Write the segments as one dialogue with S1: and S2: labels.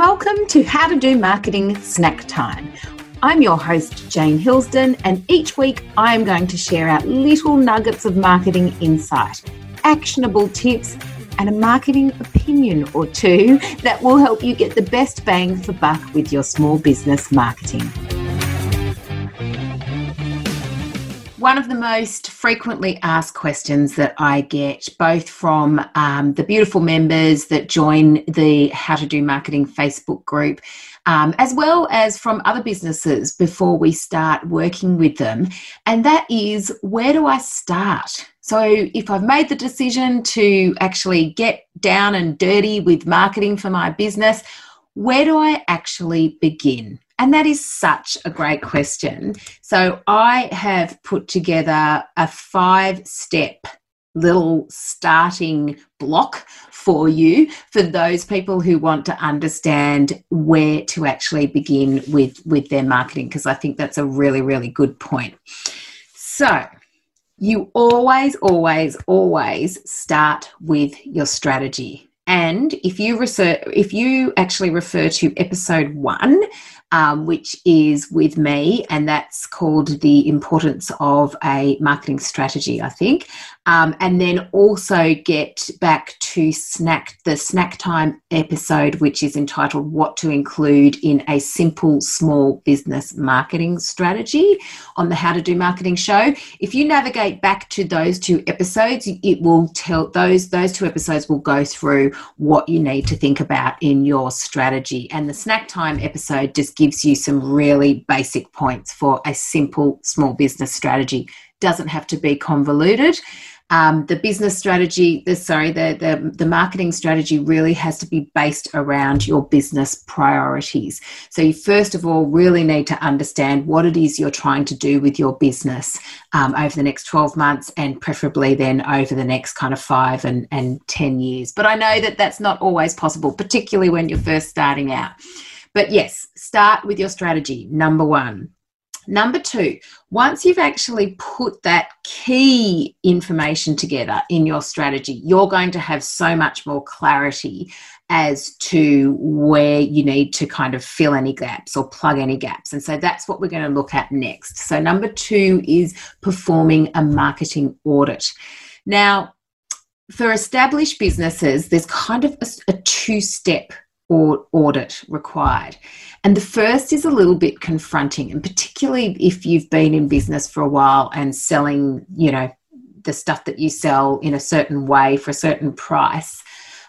S1: Welcome to How to Do Marketing Snack Time. I'm your host, Jane Hillsdon, and each week I am going to share out little nuggets of marketing insight, actionable tips, and a marketing opinion or two that will help you get the best bang for buck with your small business marketing. One of the most frequently asked questions that I get, both from um, the beautiful members that join the How to Do Marketing Facebook group, um, as well as from other businesses before we start working with them, and that is where do I start? So, if I've made the decision to actually get down and dirty with marketing for my business, where do I actually begin? And that is such a great question. So I have put together a five step little starting block for you for those people who want to understand where to actually begin with with their marketing because I think that's a really really good point. So, you always always always start with your strategy. And if you research, if you actually refer to episode one, um, which is with me, and that's called The Importance of a Marketing Strategy, I think. Um, and then also get back to snack the snack time episode, which is entitled What to Include in a Simple Small Business Marketing Strategy on the How to Do Marketing show. If you navigate back to those two episodes, it will tell those those two episodes will go through what you need to think about in your strategy. And the snack time episode just gives you some really basic points for a simple small business strategy. Doesn't have to be convoluted. Um, the business strategy, the sorry, the, the the marketing strategy really has to be based around your business priorities. So you first of all really need to understand what it is you're trying to do with your business um, over the next 12 months, and preferably then over the next kind of five and and 10 years. But I know that that's not always possible, particularly when you're first starting out. But yes, start with your strategy. Number one. Number two, once you've actually put that key information together in your strategy, you're going to have so much more clarity as to where you need to kind of fill any gaps or plug any gaps. And so that's what we're going to look at next. So, number two is performing a marketing audit. Now, for established businesses, there's kind of a, a two step audit required. And the first is a little bit confronting, and particularly if you've been in business for a while and selling, you know, the stuff that you sell in a certain way for a certain price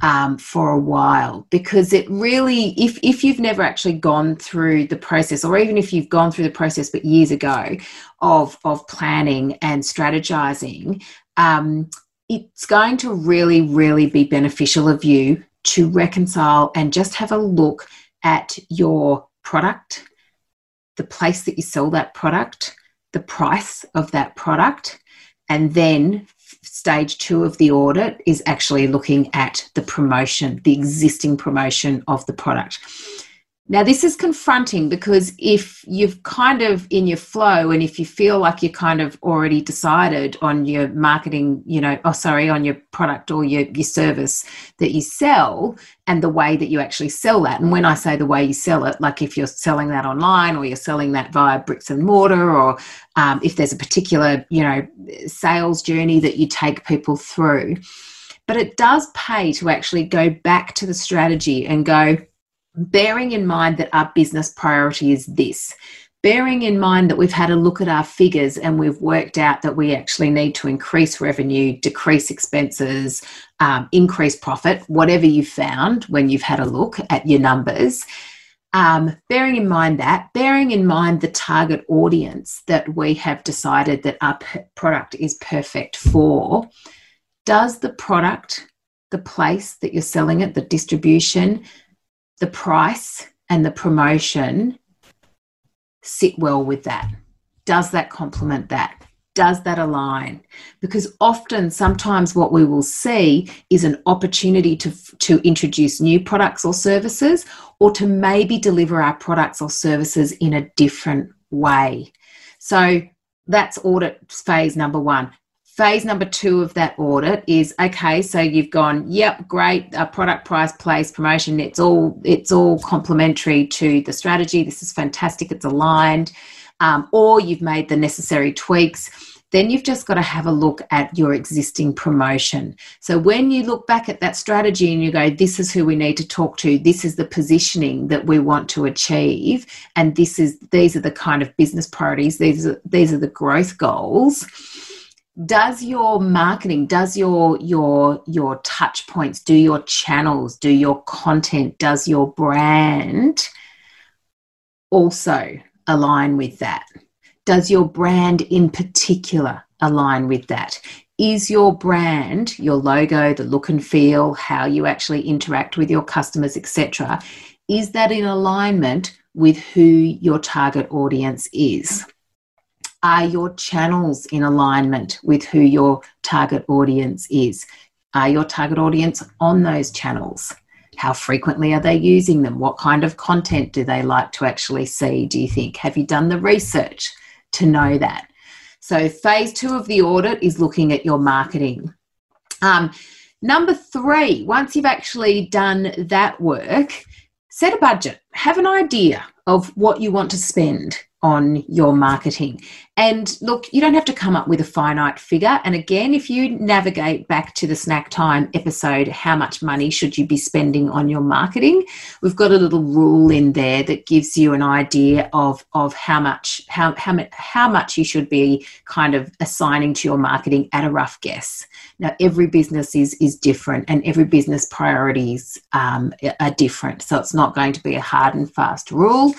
S1: um, for a while because it really if if you've never actually gone through the process or even if you've gone through the process but years ago of of planning and strategizing um, it's going to really really be beneficial of you to reconcile and just have a look at your product, the place that you sell that product, the price of that product, and then stage two of the audit is actually looking at the promotion, the existing promotion of the product. Now, this is confronting because if you've kind of in your flow and if you feel like you're kind of already decided on your marketing, you know, oh, sorry, on your product or your, your service that you sell and the way that you actually sell that. And when I say the way you sell it, like if you're selling that online or you're selling that via bricks and mortar or um, if there's a particular, you know, sales journey that you take people through. But it does pay to actually go back to the strategy and go, bearing in mind that our business priority is this, bearing in mind that we've had a look at our figures and we've worked out that we actually need to increase revenue, decrease expenses, um, increase profit, whatever you've found when you've had a look at your numbers. Um, bearing in mind that, bearing in mind the target audience that we have decided that our p- product is perfect for, does the product, the place that you're selling it, the distribution, the price and the promotion sit well with that? Does that complement that? Does that align? Because often, sometimes what we will see is an opportunity to, to introduce new products or services, or to maybe deliver our products or services in a different way. So that's audit phase number one phase number two of that audit is okay so you've gone yep great uh, product price place promotion it's all it's all complementary to the strategy this is fantastic it's aligned um, or you've made the necessary tweaks then you've just got to have a look at your existing promotion. So when you look back at that strategy and you go, this is who we need to talk to, this is the positioning that we want to achieve, and this is these are the kind of business priorities, these are these are the growth goals does your marketing does your your your touch points do your channels do your content does your brand also align with that? Does your brand in particular align with that? Is your brand your logo the look and feel how you actually interact with your customers etc is that in alignment with who your target audience is are your channels in alignment with who your target audience is? Are your target audience on those channels? How frequently are they using them? What kind of content do they like to actually see, do you think? Have you done the research to know that? So, phase two of the audit is looking at your marketing. Um, number three, once you've actually done that work, set a budget, have an idea of what you want to spend on your marketing. And look, you don't have to come up with a finite figure. And again, if you navigate back to the snack time episode, how much money should you be spending on your marketing? We've got a little rule in there that gives you an idea of, of how much how, how, how much you should be kind of assigning to your marketing at a rough guess. Now, every business is is different, and every business priorities um, are different. So it's not going to be a hard and fast rule.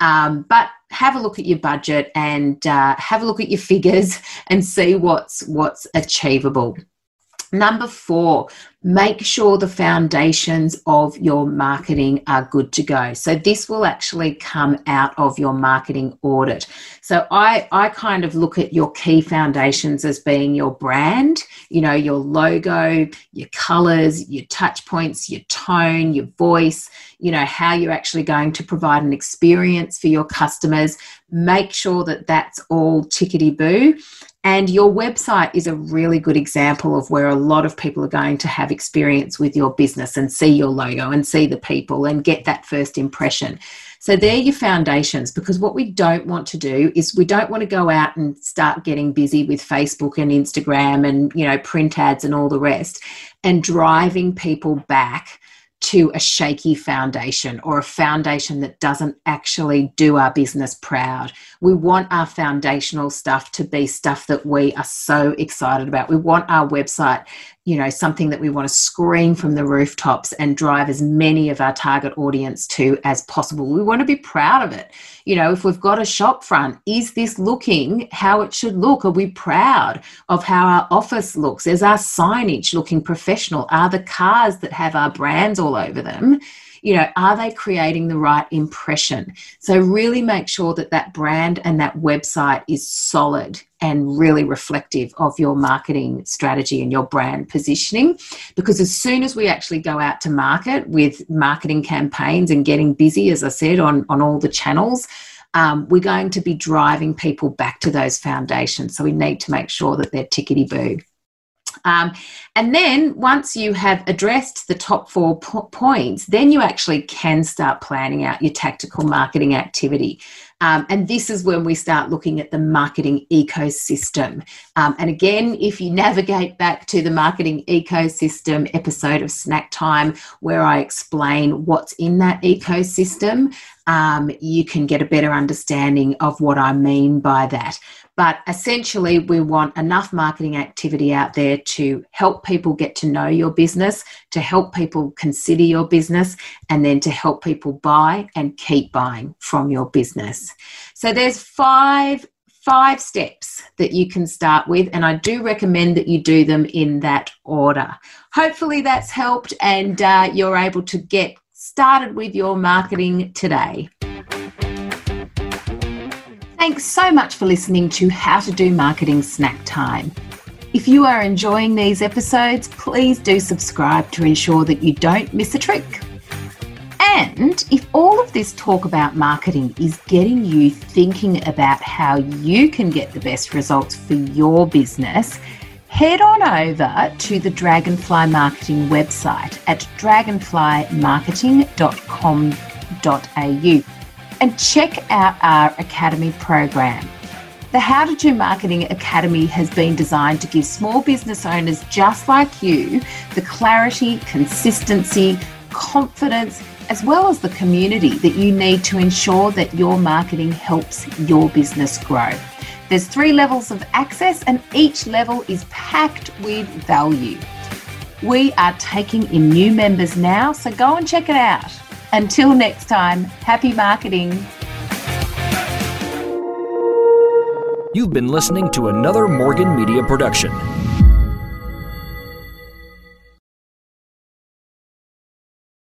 S1: Um, but have a look at your budget and uh, have a look at your figures and see what's what's achievable. Number four, make sure the foundations of your marketing are good to go. So this will actually come out of your marketing audit. So I, I kind of look at your key foundations as being your brand, you know, your logo, your colors, your touch points, your tone, your voice, you know, how you're actually going to provide an experience for your customers. Make sure that that's all tickety boo. And your website is a really good example of where a lot of people are going to have experience with your business and see your logo and see the people and get that first impression. So they're your foundations because what we don't want to do is we don't want to go out and start getting busy with Facebook and Instagram and you know print ads and all the rest and driving people back to a shaky foundation or a foundation that doesn't actually do our business proud. We want our foundational stuff to be stuff that we are so excited about. We want our website you know something that we want to scream from the rooftops and drive as many of our target audience to as possible. We want to be proud of it. You know if we've got a shop front is this looking how it should look? Are we proud of how our office looks? Is our signage looking professional? Are the cars that have our brands all over them you know are they creating the right impression? So really make sure that that brand and that website is solid and really reflective of your marketing strategy and your brand positioning. Because as soon as we actually go out to market with marketing campaigns and getting busy as i said on on all the channels um, we're going to be driving people back to those foundations. So we need to make sure that they're tickety boo um, and then once you have addressed the top four po- points, then you actually can start planning out your tactical marketing activity. Um, and this is when we start looking at the marketing ecosystem. Um, and again, if you navigate back to the marketing ecosystem episode of Snack Time, where I explain what's in that ecosystem, um, you can get a better understanding of what I mean by that. But essentially, we want enough marketing activity out there to help people get to know your business, to help people consider your business, and then to help people buy and keep buying from your business. So there's five five steps that you can start with, and I do recommend that you do them in that order. Hopefully, that's helped, and uh, you're able to get started with your marketing today. Thanks so much for listening to How to Do Marketing Snack Time. If you are enjoying these episodes, please do subscribe to ensure that you don't miss a trick. And if all of this talk about marketing is getting you thinking about how you can get the best results for your business, head on over to the Dragonfly Marketing website at dragonflymarketing.com.au and check out our Academy program. The How to Do Marketing Academy has been designed to give small business owners just like you the clarity, consistency, confidence, as well as the community that you need to ensure that your marketing helps your business grow. There's three levels of access, and each level is packed with value. We are taking in new members now, so go and check it out. Until next time, happy marketing.
S2: You've been listening to another Morgan Media production.